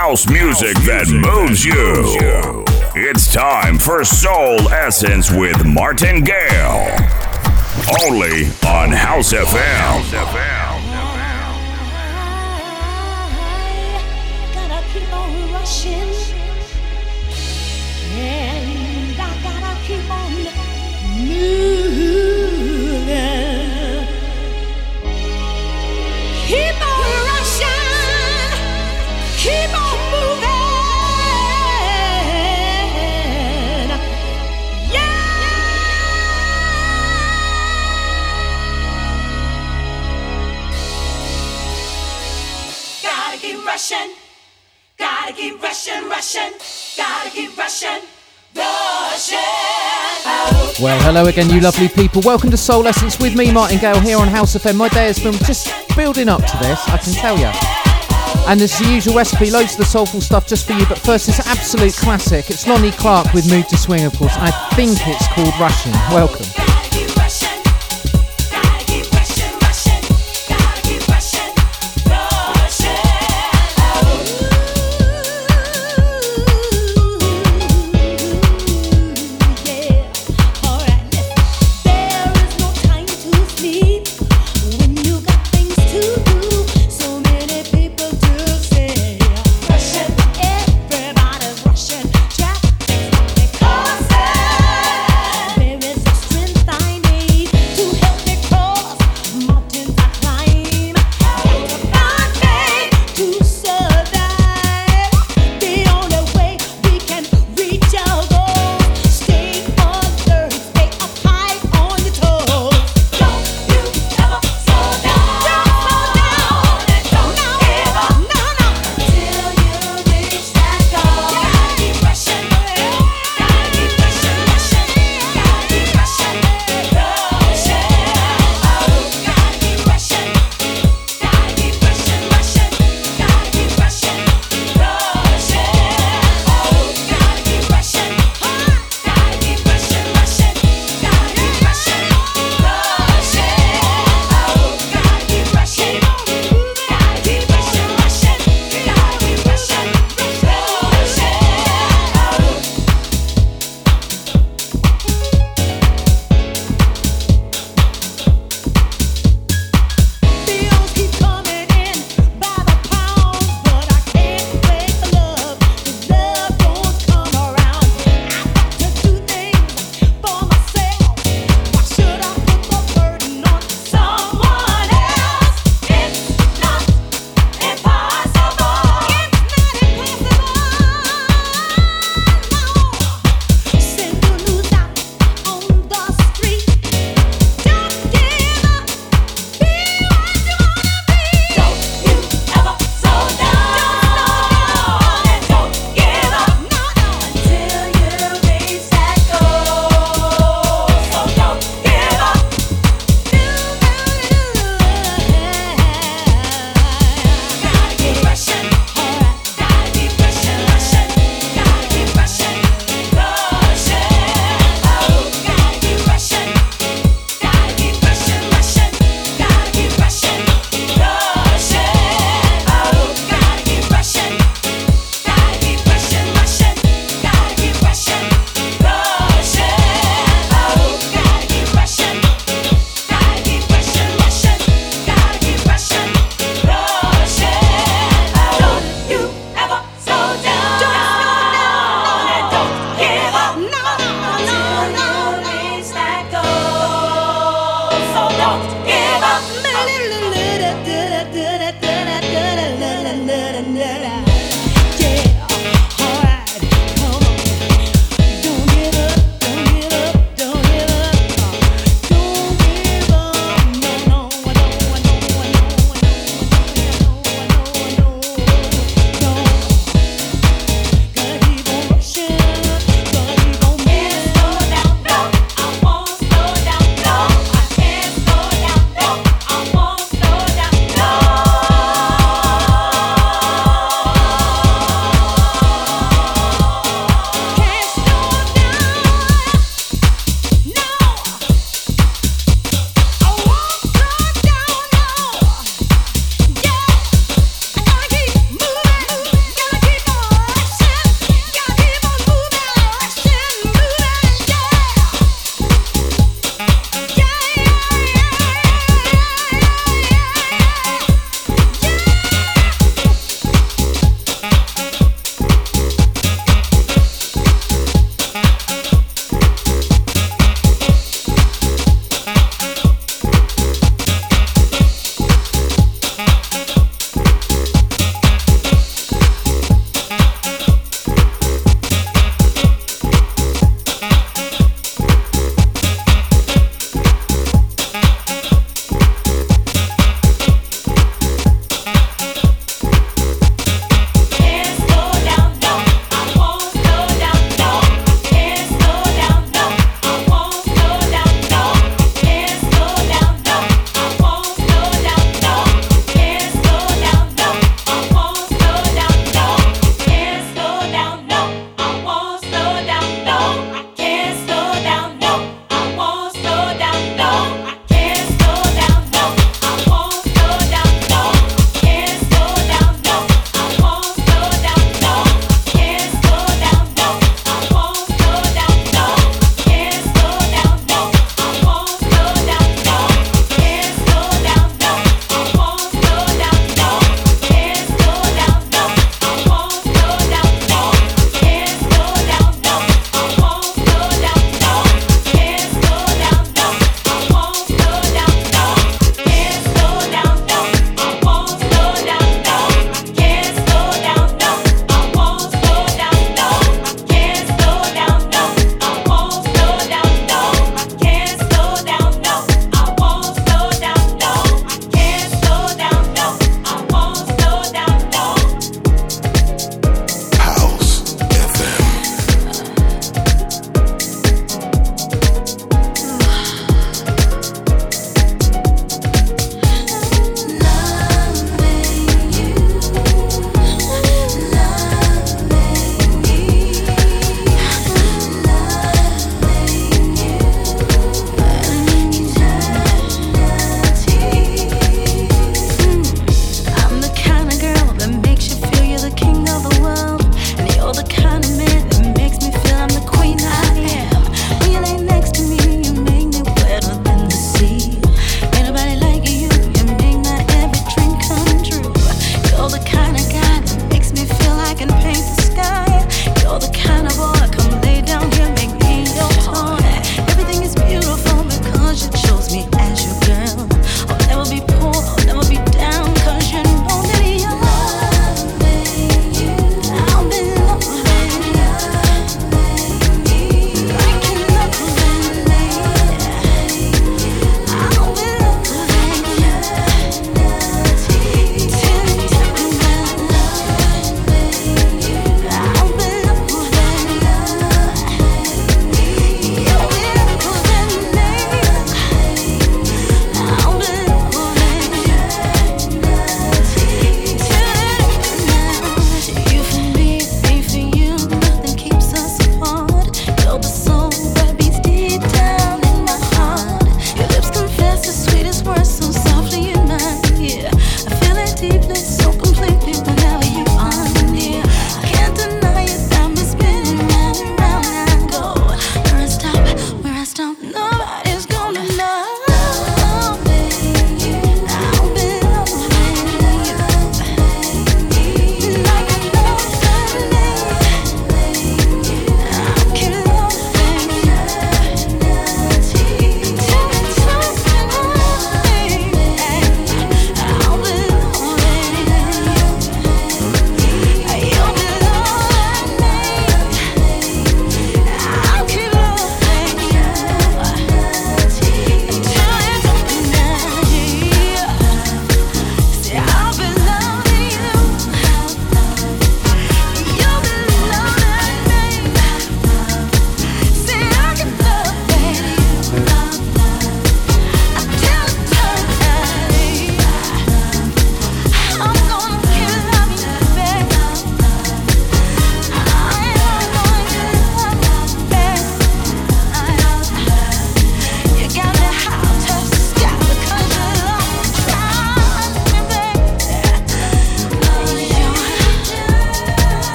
house music that moves you. It's time for Soul Essence with Martin Gale. Only on House FM. Well, hello again, you lovely people. Welcome to Soul Essence with me, Martin Gale, here on House FM. My day has been just building up to this, I can tell you. And there's the usual recipe, loads of the soulful stuff just for you. But first, it's an absolute classic. It's Lonnie Clark with Mood to Swing, of course. I think it's called Russian. Welcome.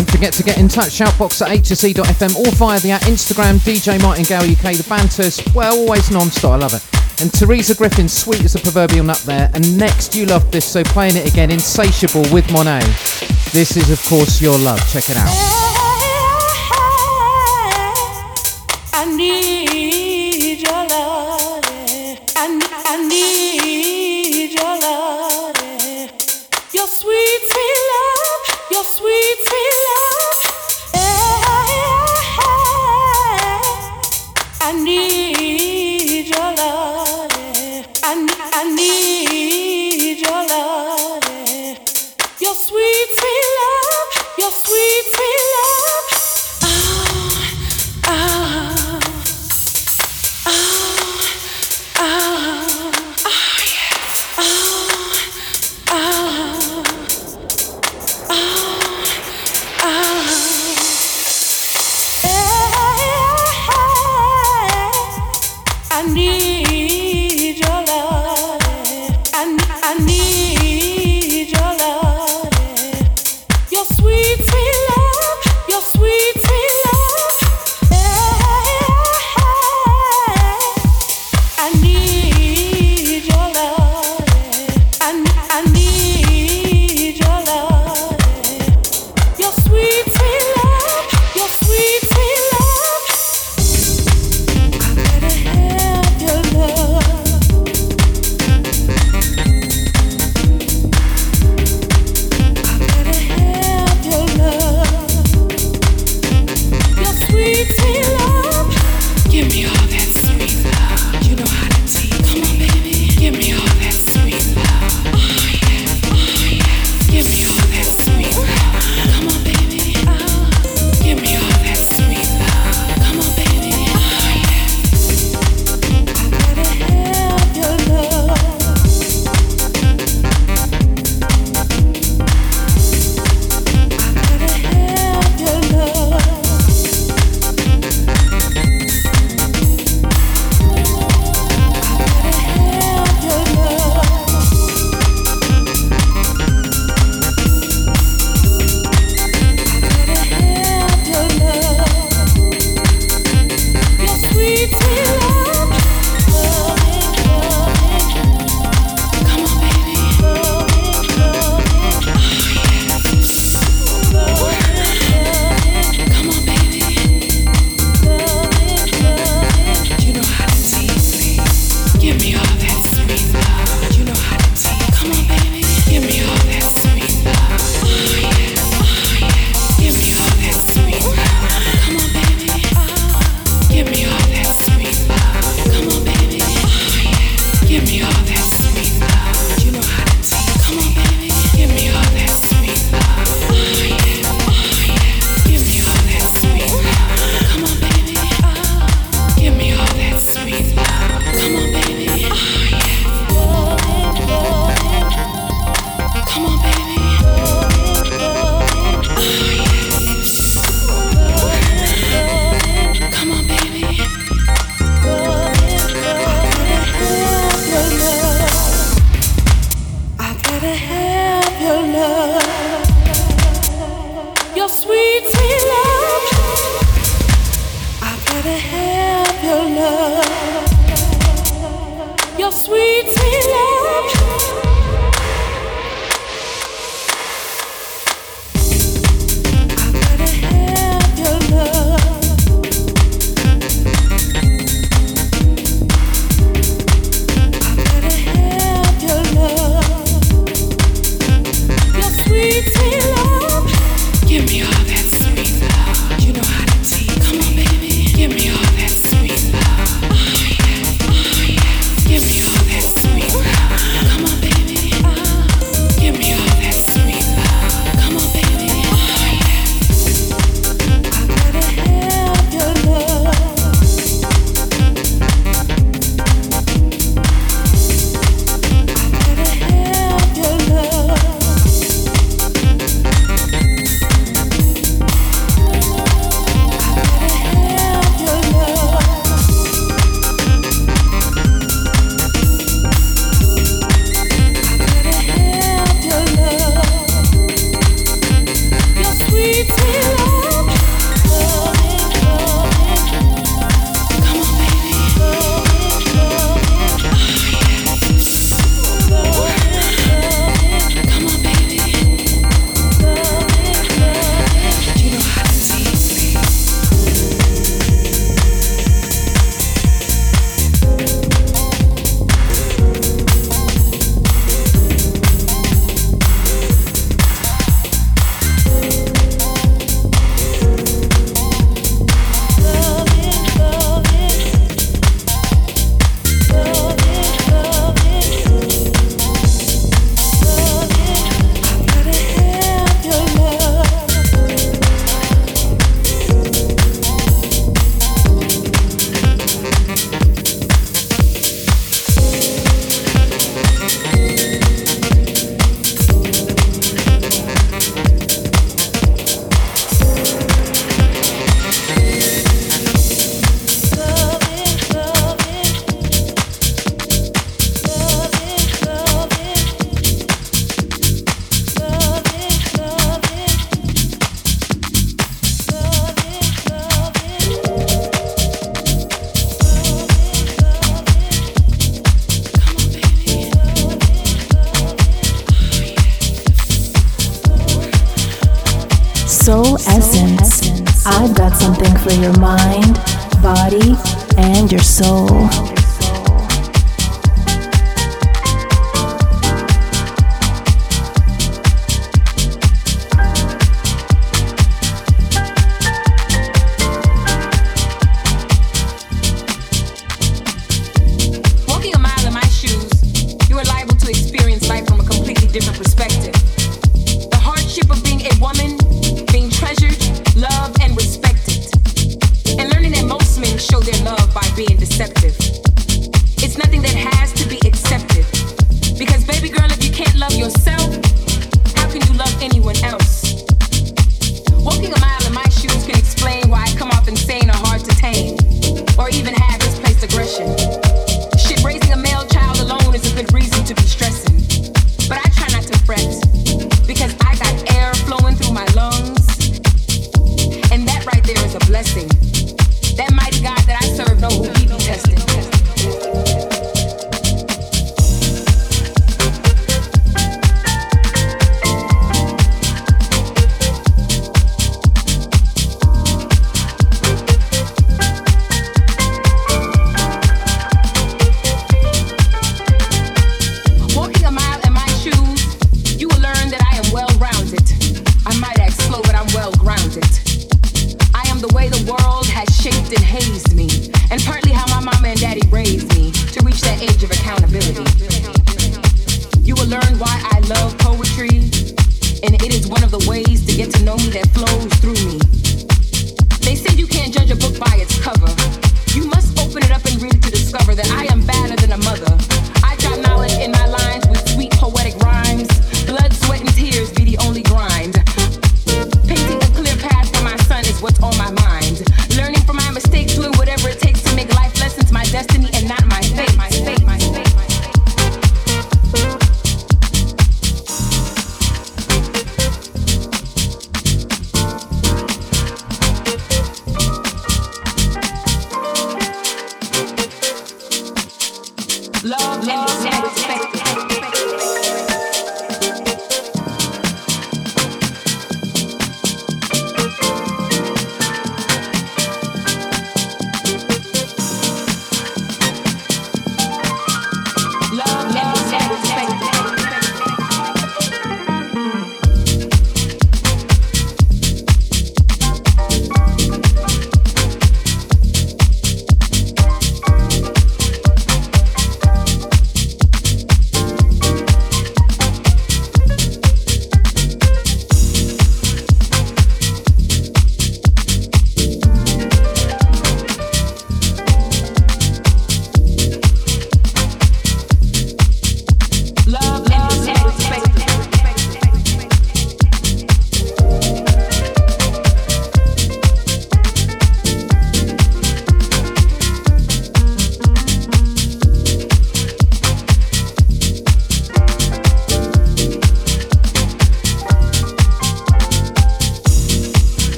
Don't forget to get in touch, shoutbox at hsc.fm or via the at Instagram, DJ Martingale UK, the banters, well, always non-stop, I love it. And Teresa Griffin, sweet as a proverbial nut there. And next, you love this, so playing it again, Insatiable with Monet. This is, of course, your love. Check it out.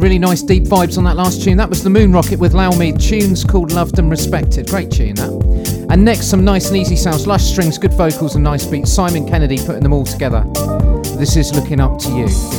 Really nice deep vibes on that last tune. That was the Moon Rocket with Laumead. Tunes called Loved and Respected. Great tune that. And next, some nice and easy sounds, lush strings, good vocals, and nice beats. Simon Kennedy putting them all together. This is looking up to you.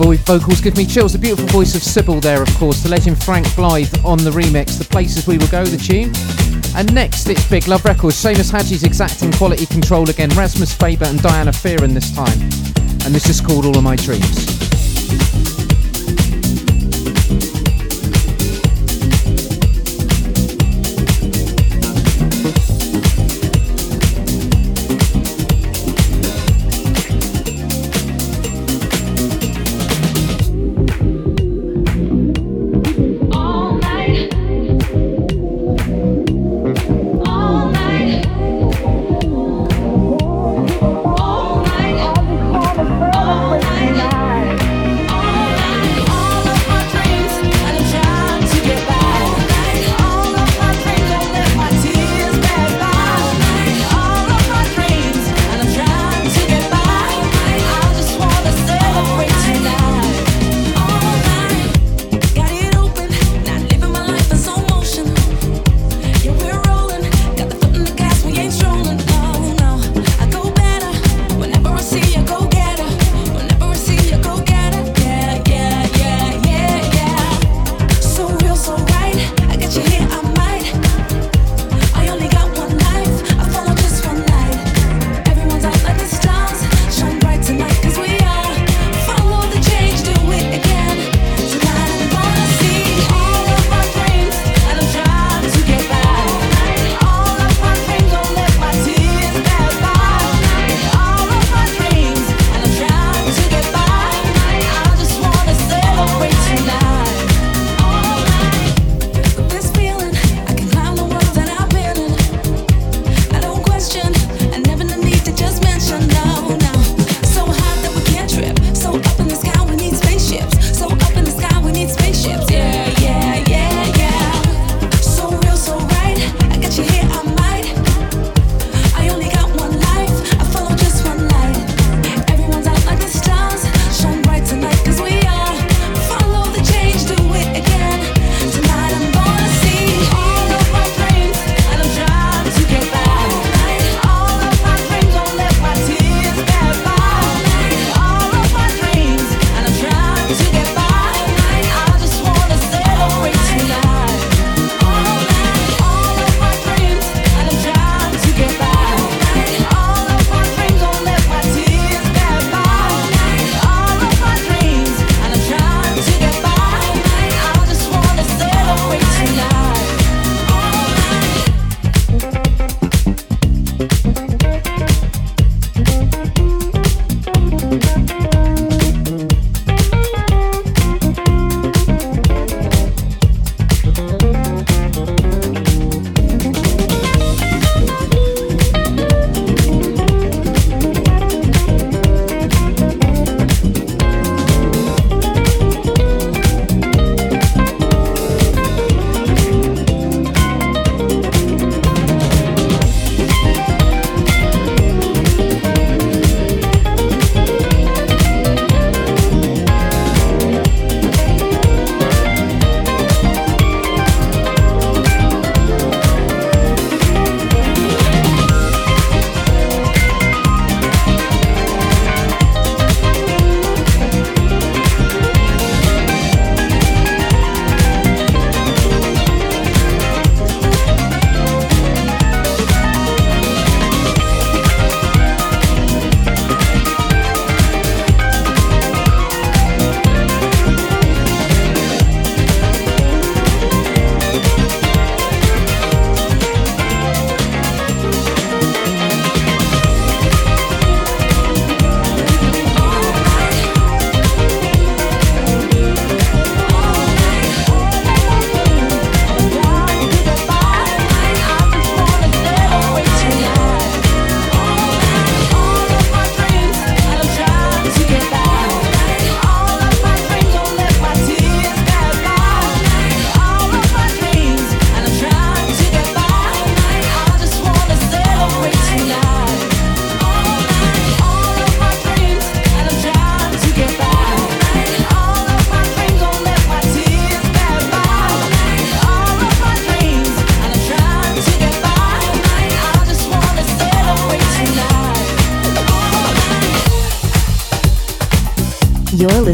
That lady's vo- vocals give me chills. The beautiful voice of Sybil there, of course. The legend Frank Blythe on the remix. The Places We Will Go, the tune. And next, it's Big Love Records. Seamus Haji's exacting quality control again. Rasmus Faber and Diana Fearon this time. And this is called All of My Dreams.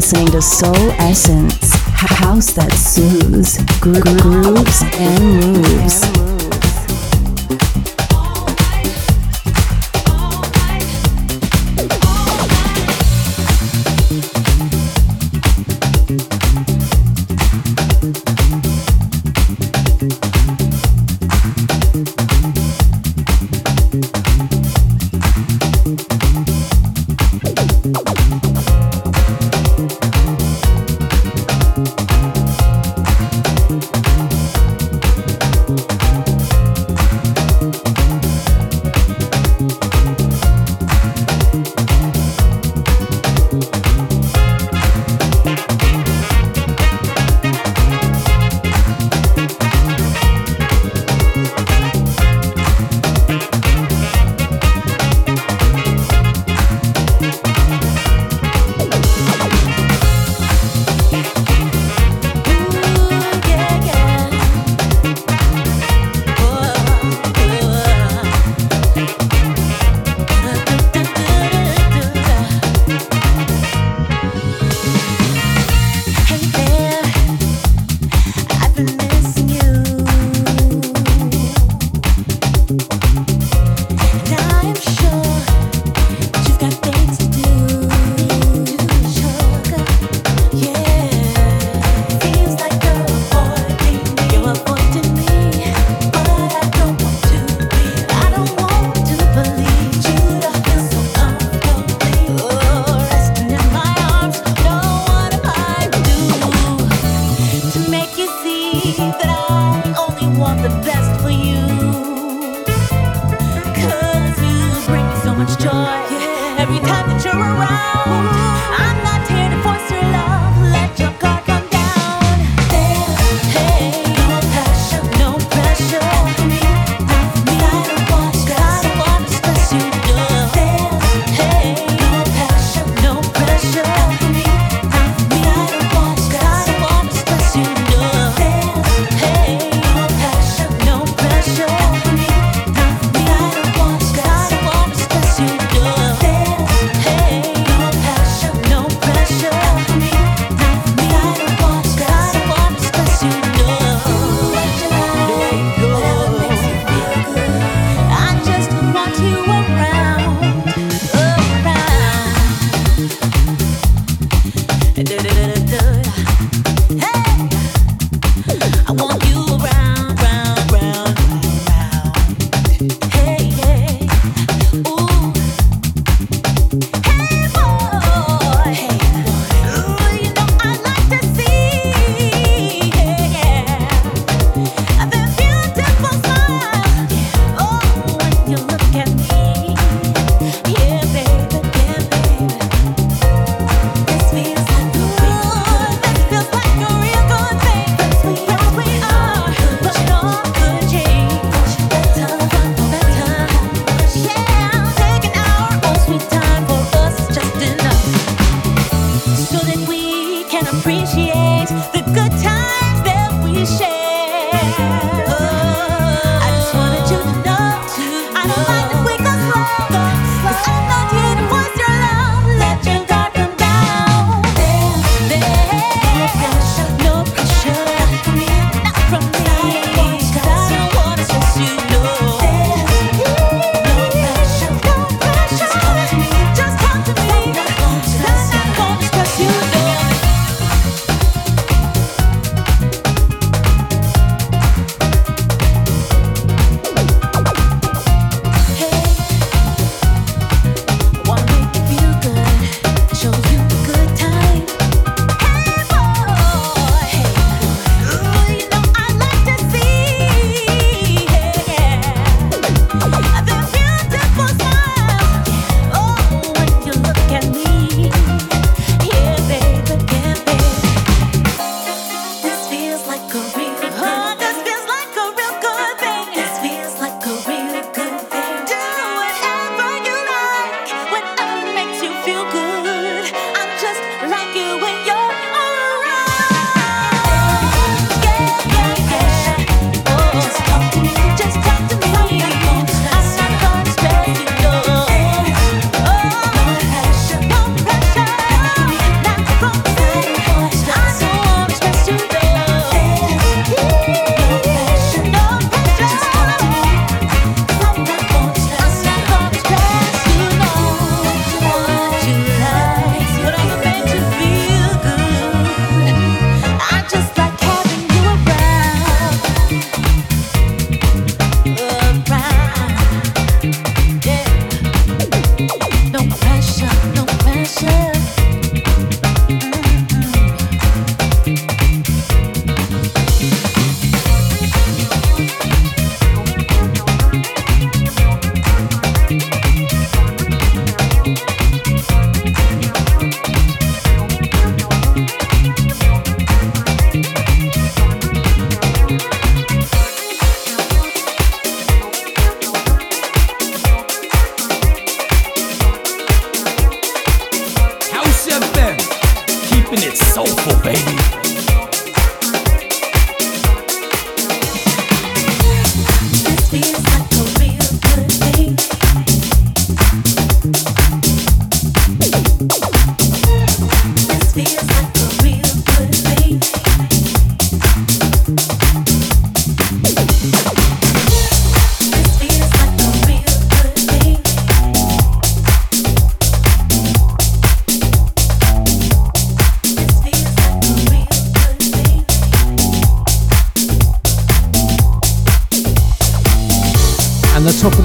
Listening to Soul Essence, house that soothes, gro- gro- grooves, and moves.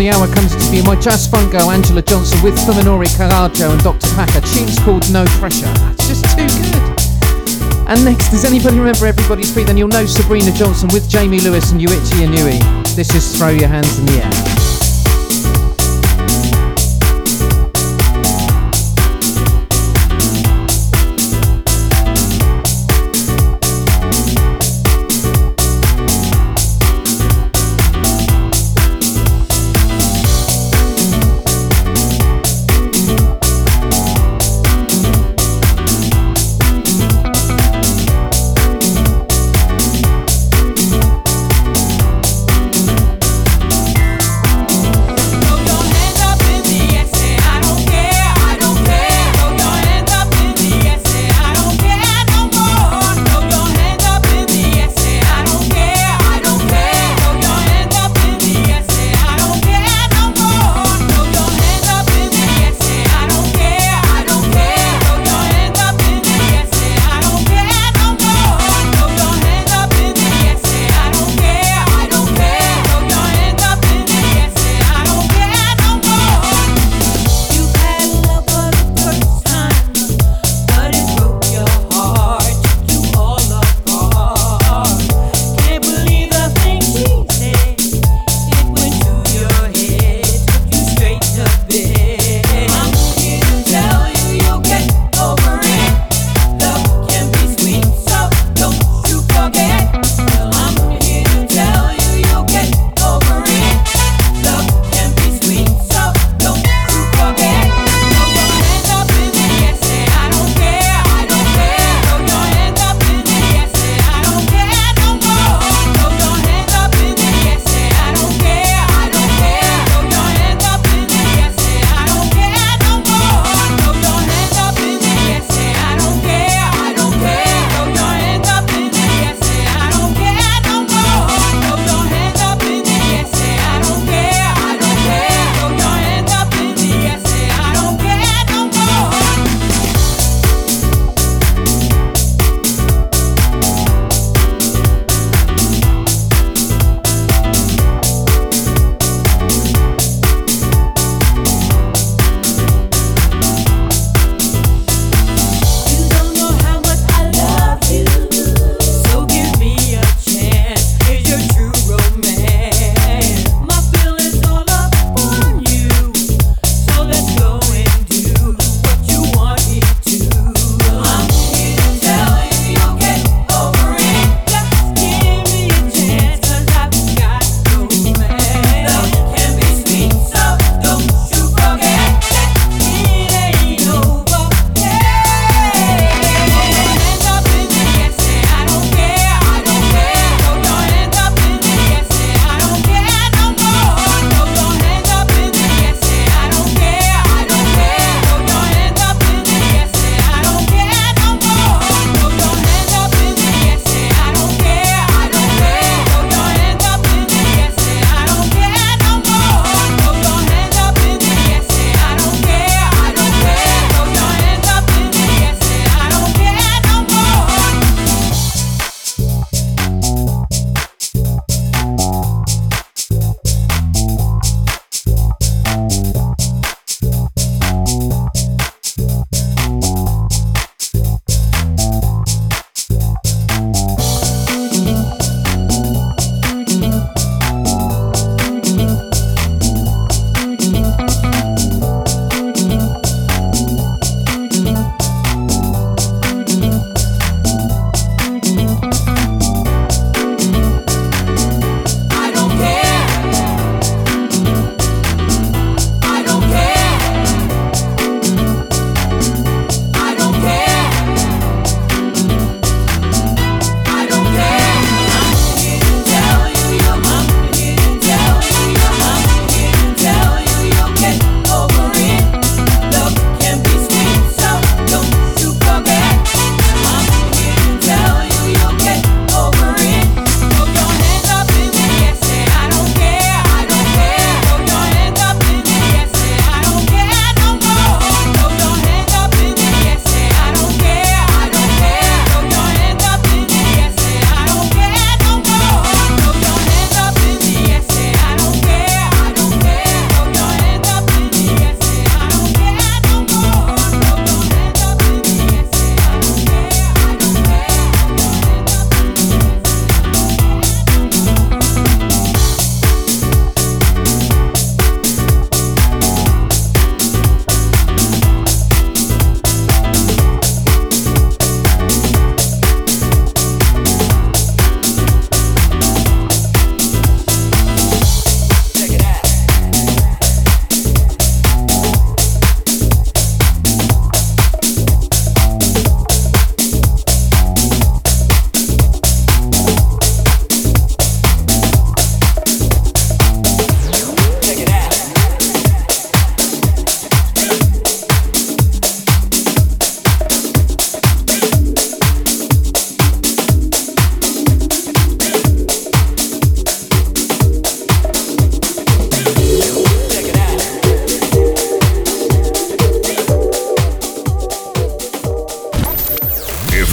The hour comes to be my jazz funk girl Angela Johnson with Fuminori Kagajo and Dr. Packer. Tune's called No Pressure. It's just too good. And next, does anybody remember Everybody's Free? Then you'll know Sabrina Johnson with Jamie Lewis and Yuichi Inui. This is Throw Your Hands in the Air.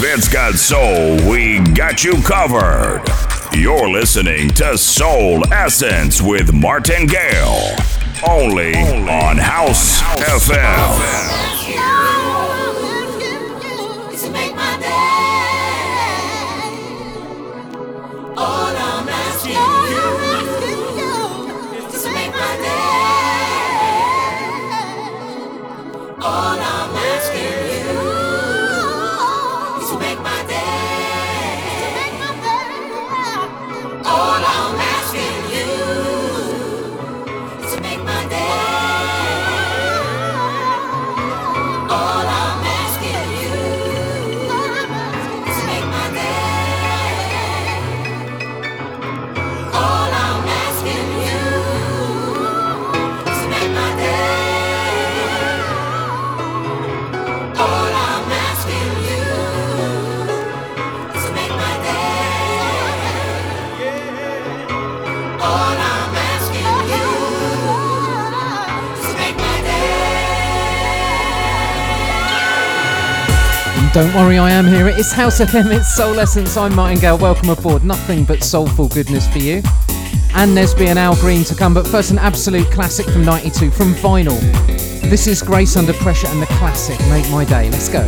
It's got soul, we got you covered. You're listening to Soul Essence with Martin Gale. Only on House FM. Don't worry, I am here. It's House FM, it's Soul Essence. I'm Martin Gale. Welcome aboard. Nothing but soulful goodness for you. And Nesby and Al Green to come, but first, an absolute classic from 92 from vinyl. This is Grace Under Pressure and the classic Make My Day. Let's go.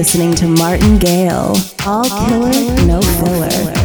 Listening to Martin Gale. All killer, no filler.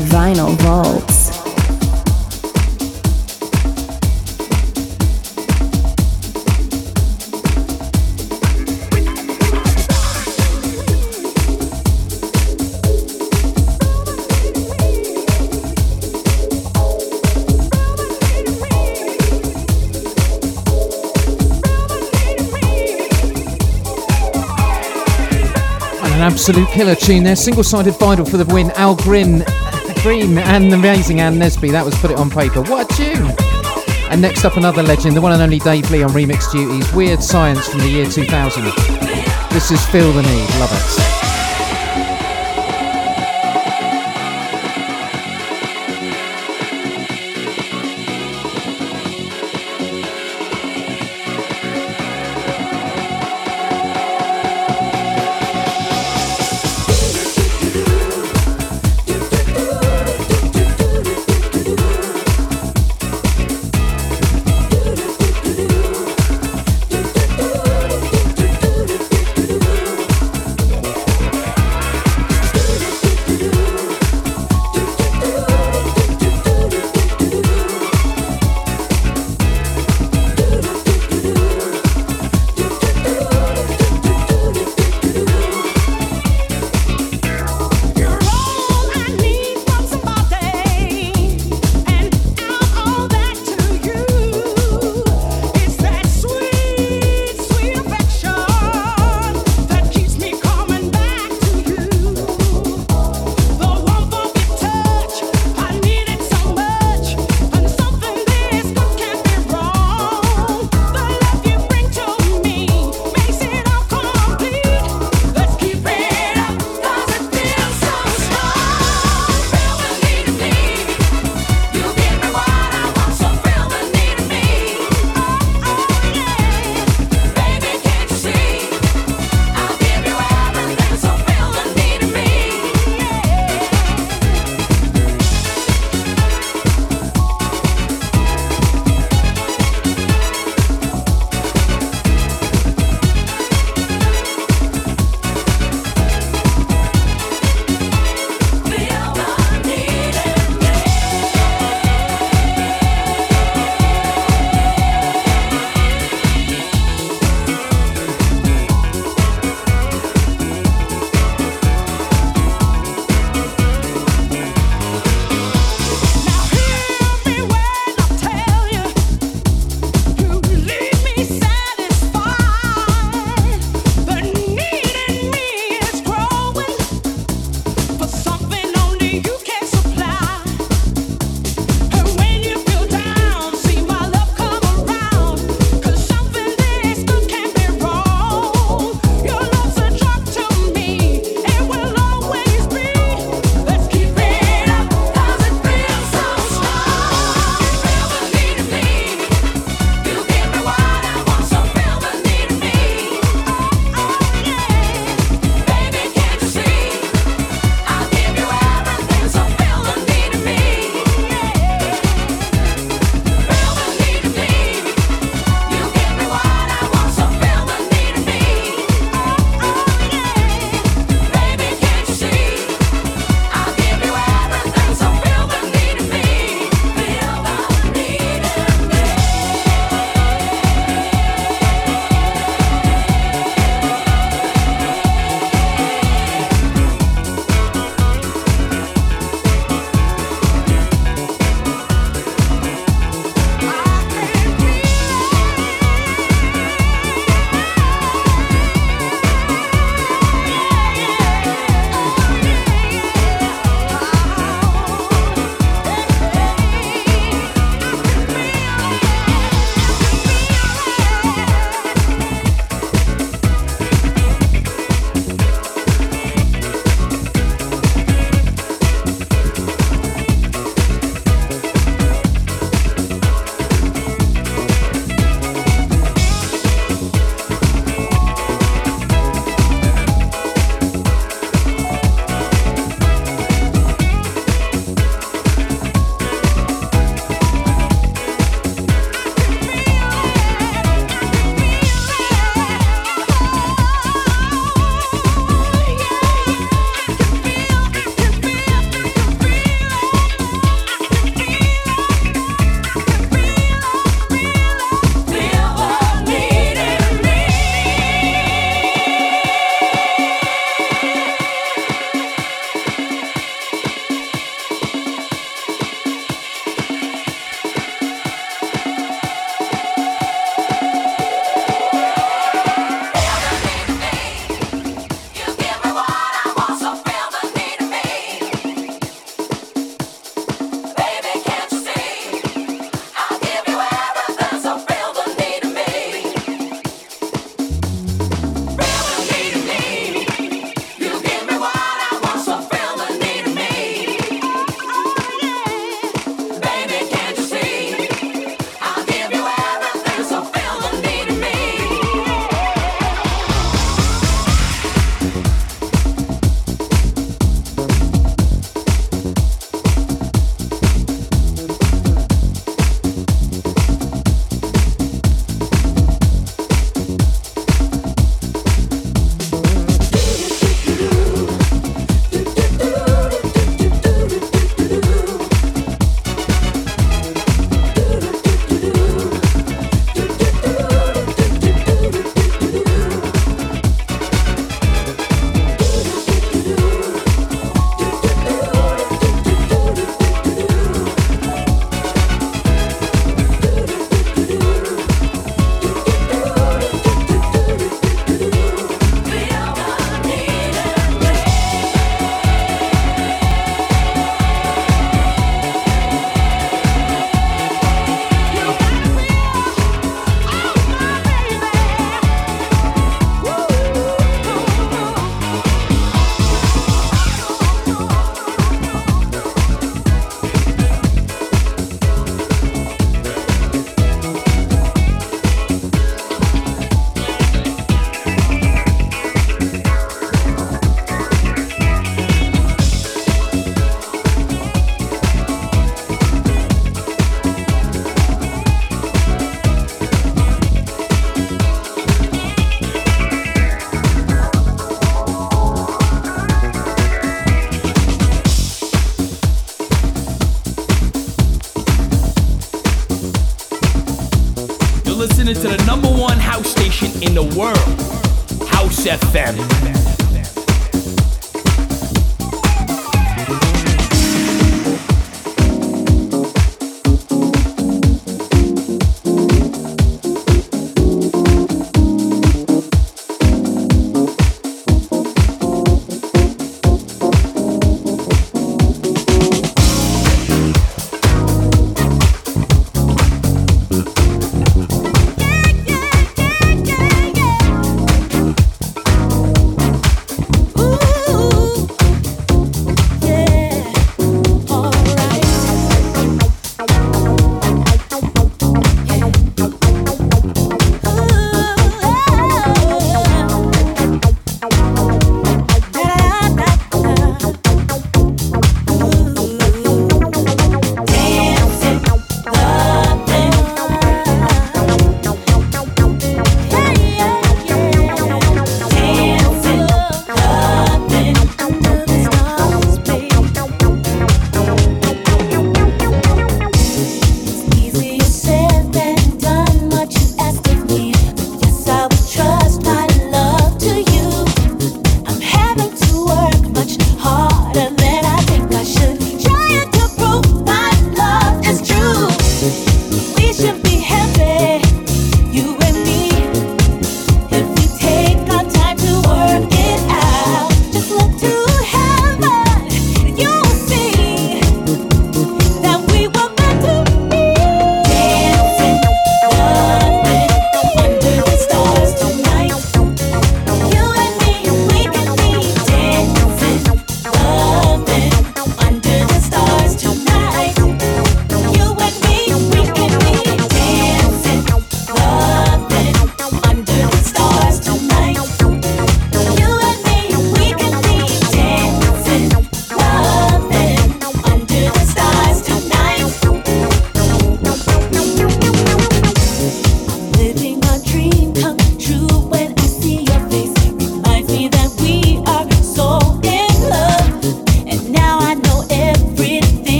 The vinyl vaults. Absolute killer tune there. Single sided vinyl for the win. Al Green, Green and the amazing Ann Nesby. That was Put It On Paper. What a tune! And next up, another legend, the one and only Dave Lee on remix duties. Weird Science from the year 2000. This is Feel the Need. Love it.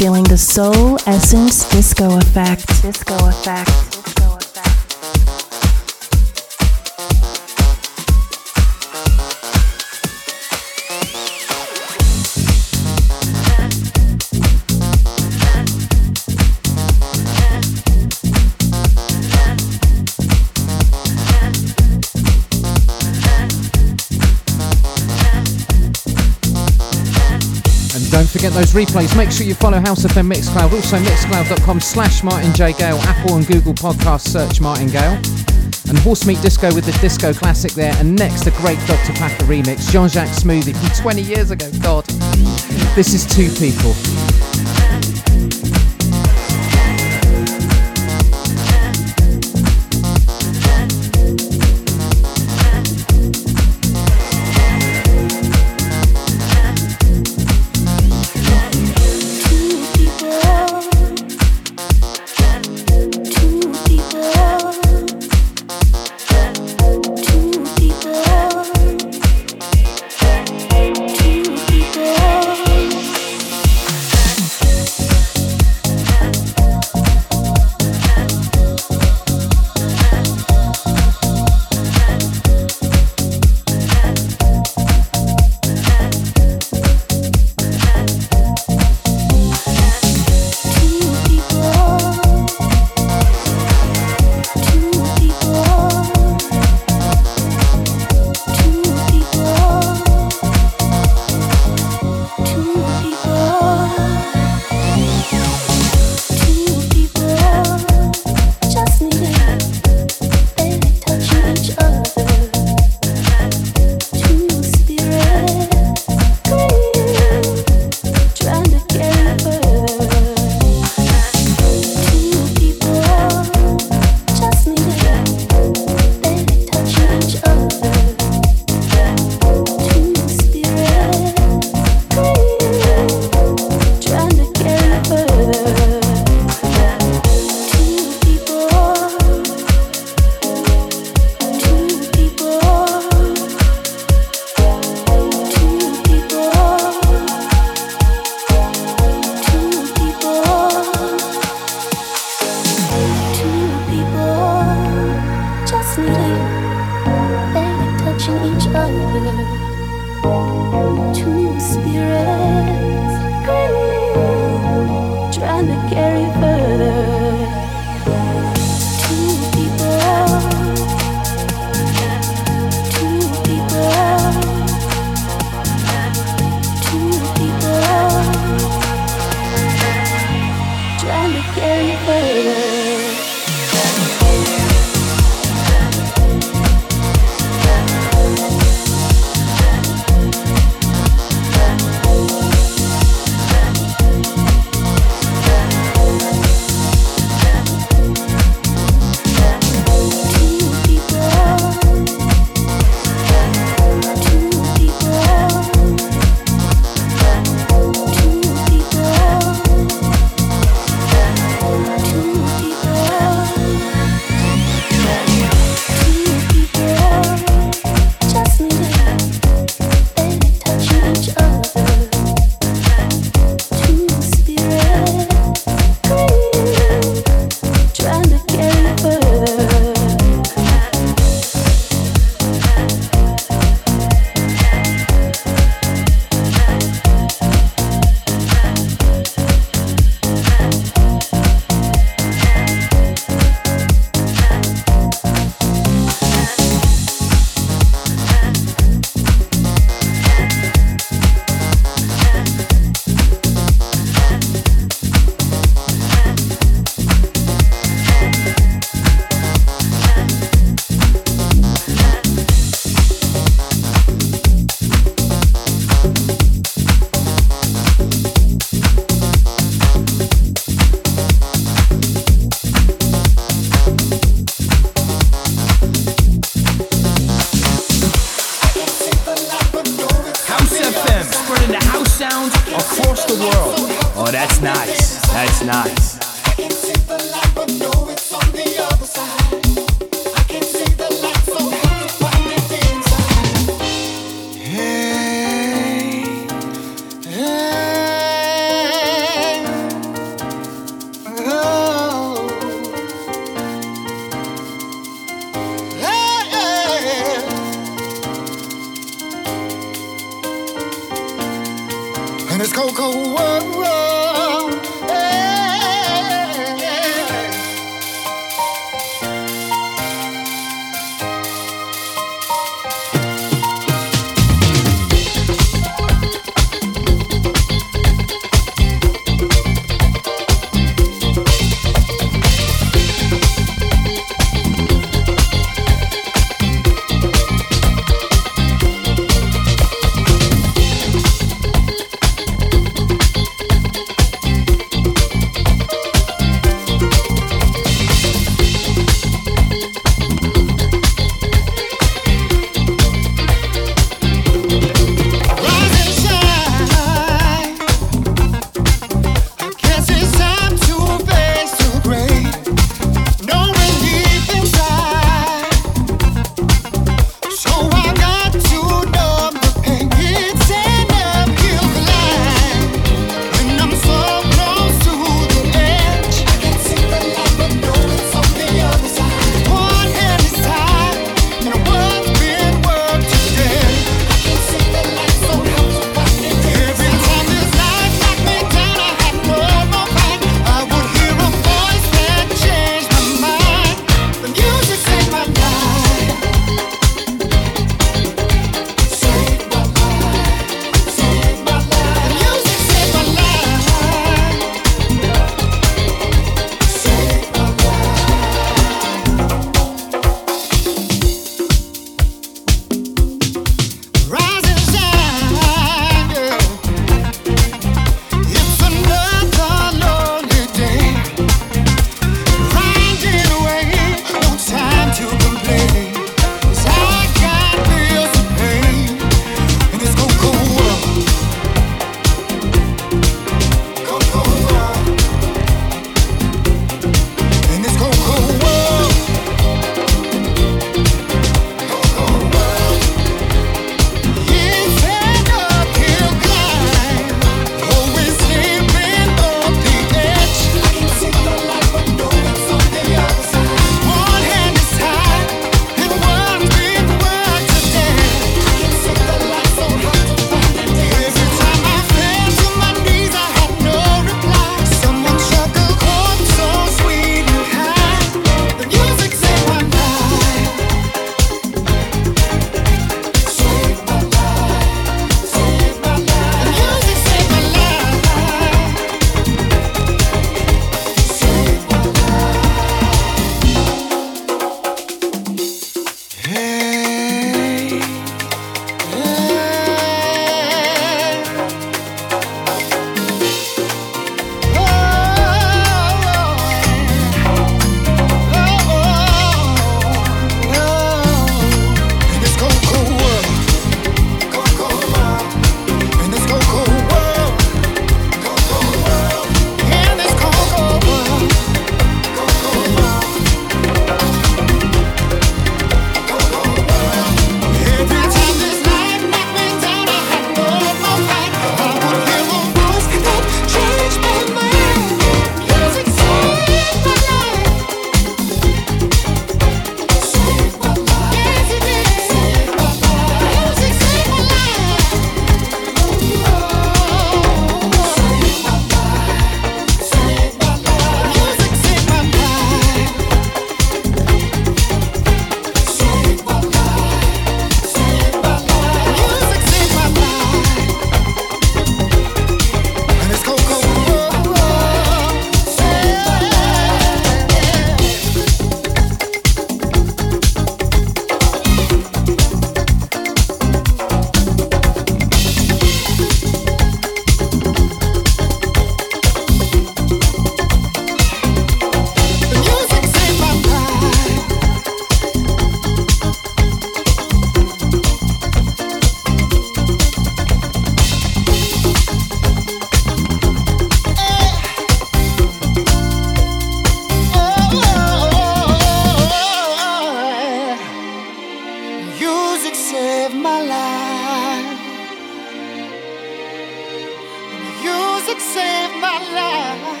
feeling the soul essence disco effect. Disco effect. those replays, make sure you follow House FM Mixcloud, also mixcloud.com slash Martin J. Gale, Apple and Google Podcasts search Martin Gale. And Horse Meat Disco with the disco classic there, and next the great Dr. Packer remix, Jean-Jacques Smoothie from 20 years ago, God. This is Two People.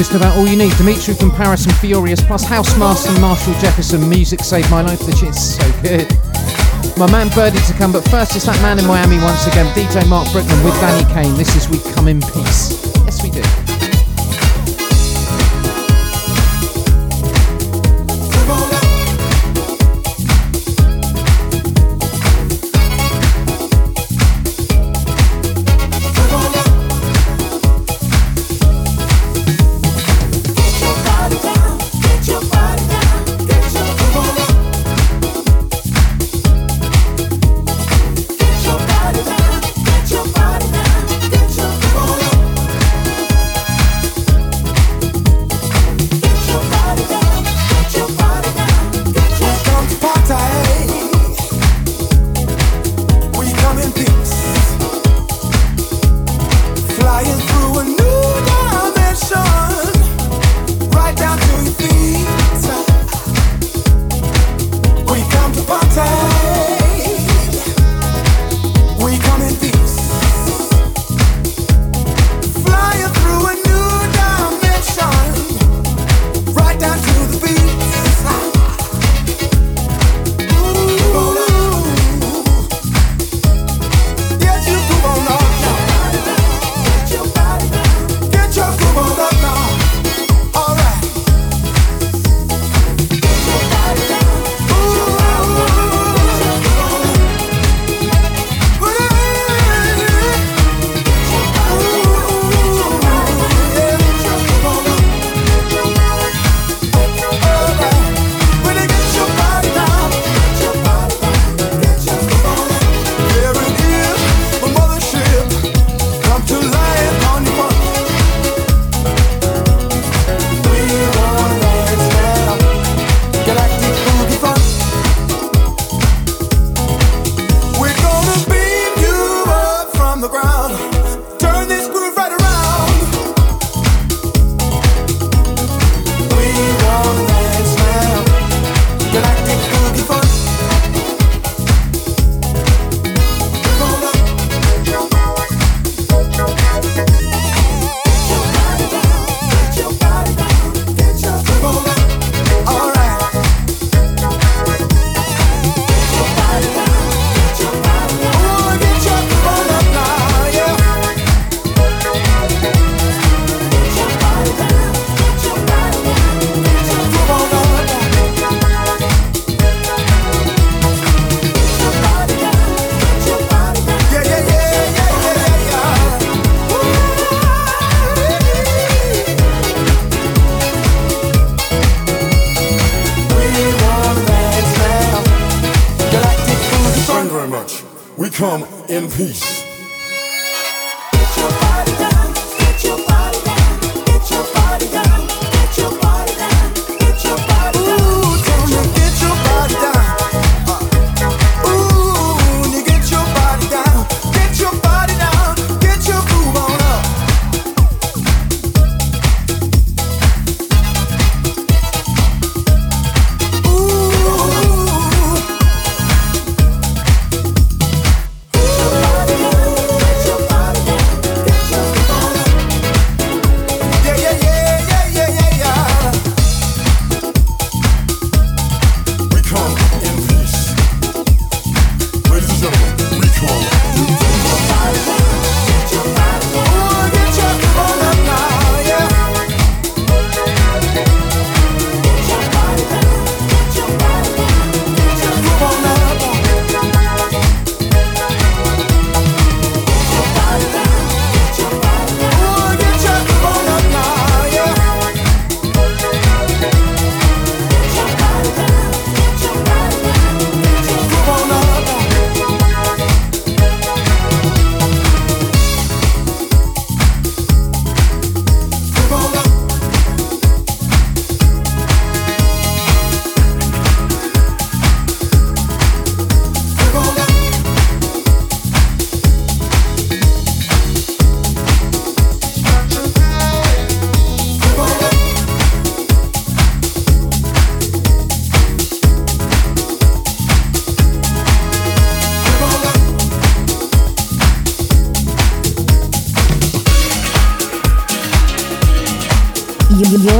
just about all you need. Dimitri from Paris and Furious, plus Housemaster Marshall Jefferson. Music saved my life. The shit's so good. My man Birdee to come, but first it's that man in Miami once again, DJ Mark Brickman with Danny Kane. This is We Come in Peace.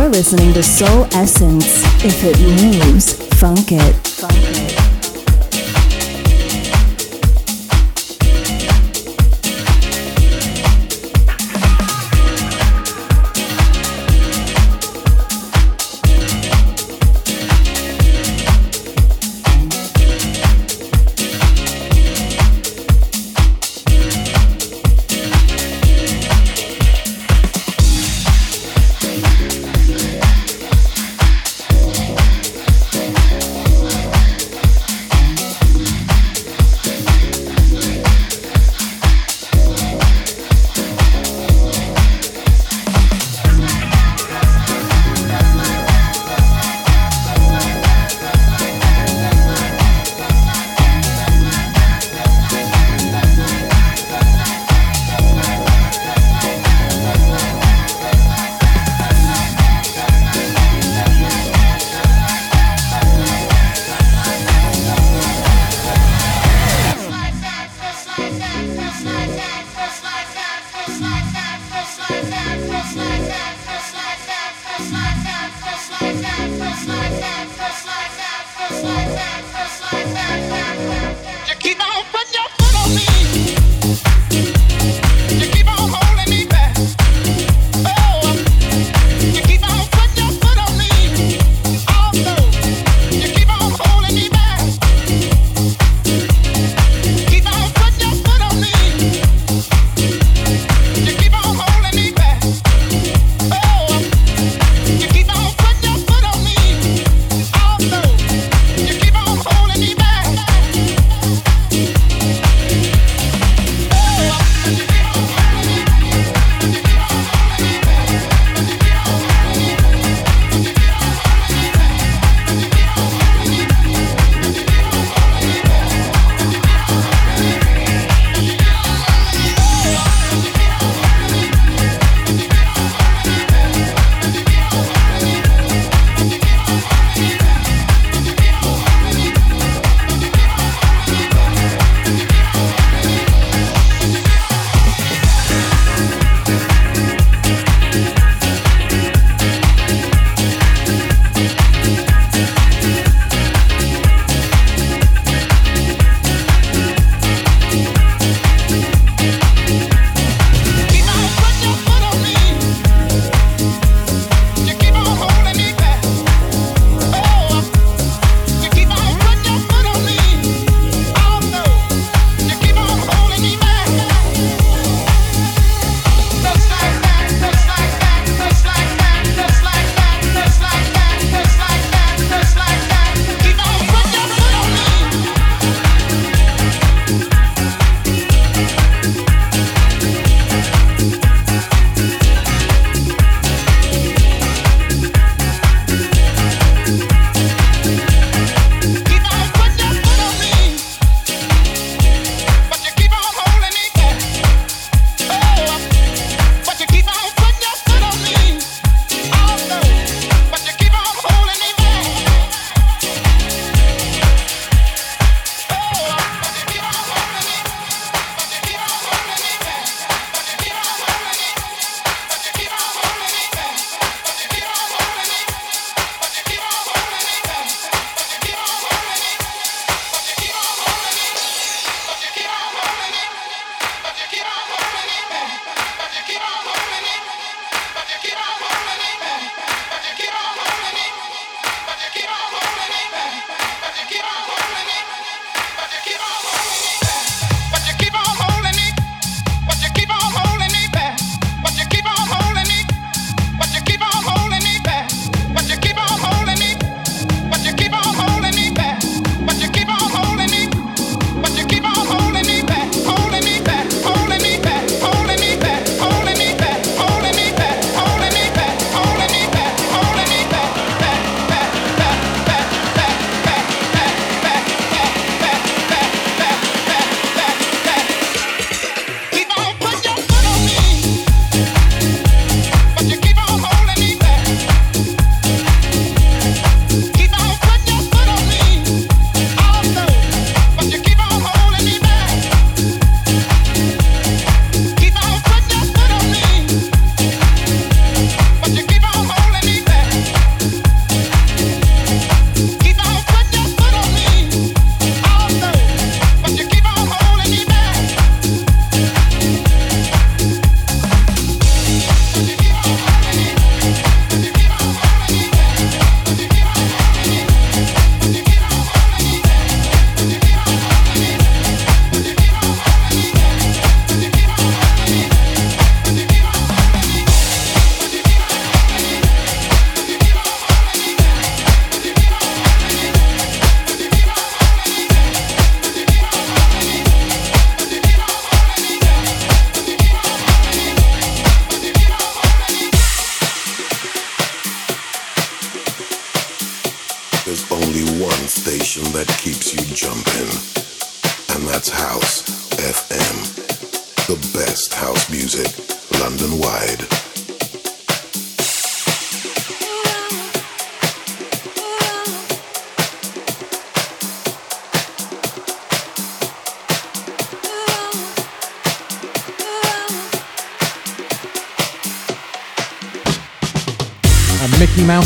You're listening to Soul Essence. If it moves, funk it. Funk it.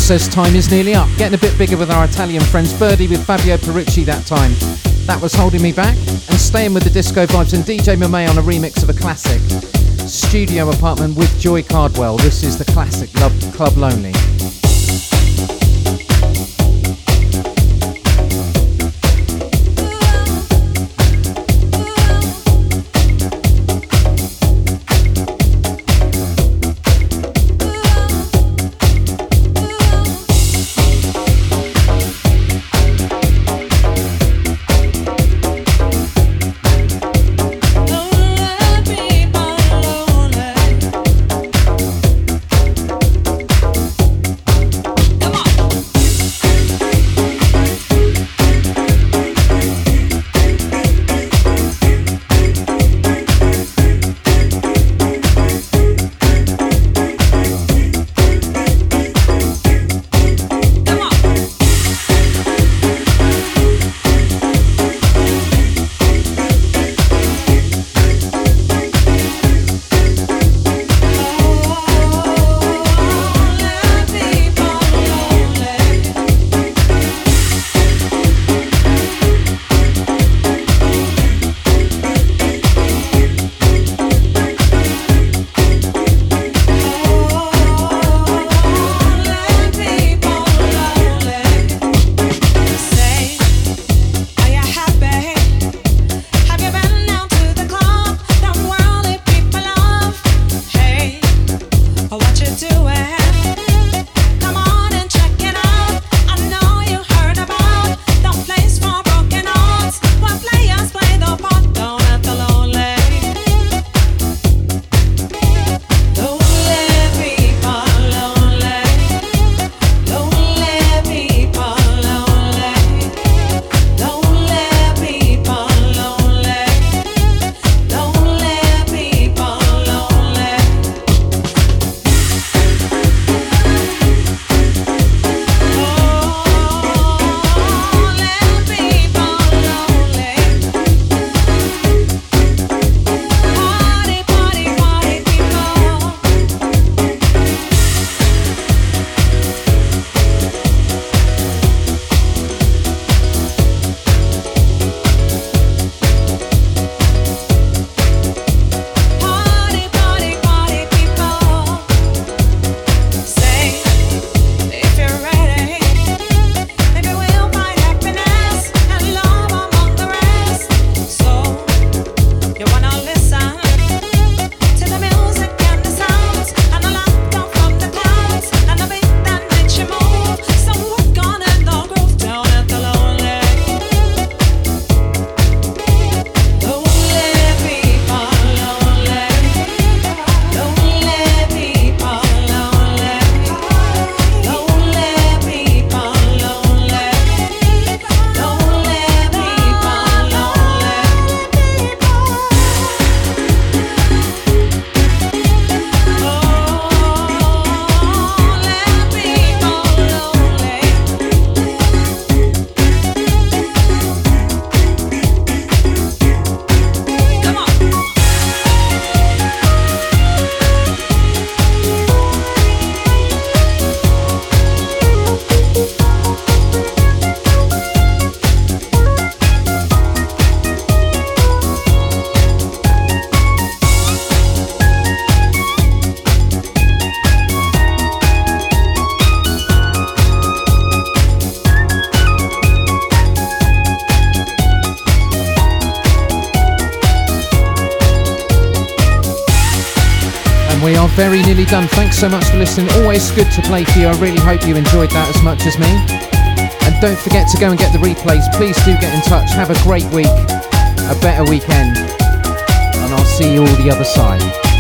Says time is nearly up. Getting a bit bigger with our Italian friends. Birdee with Fabio Paricci that time. That was holding me back. And staying with the disco vibes and DJ Mamey on a remix of a classic. Studio apartment with Joi Cardwell. This is the classic Love Club Lonely. We are very nearly done. Thanks so much for listening. Always good to play for you. I really hope you enjoyed that as much as me. And don't forget to go and get the replays. Please do get in touch. Have a great week, a better weekend, and I'll see you all the other side.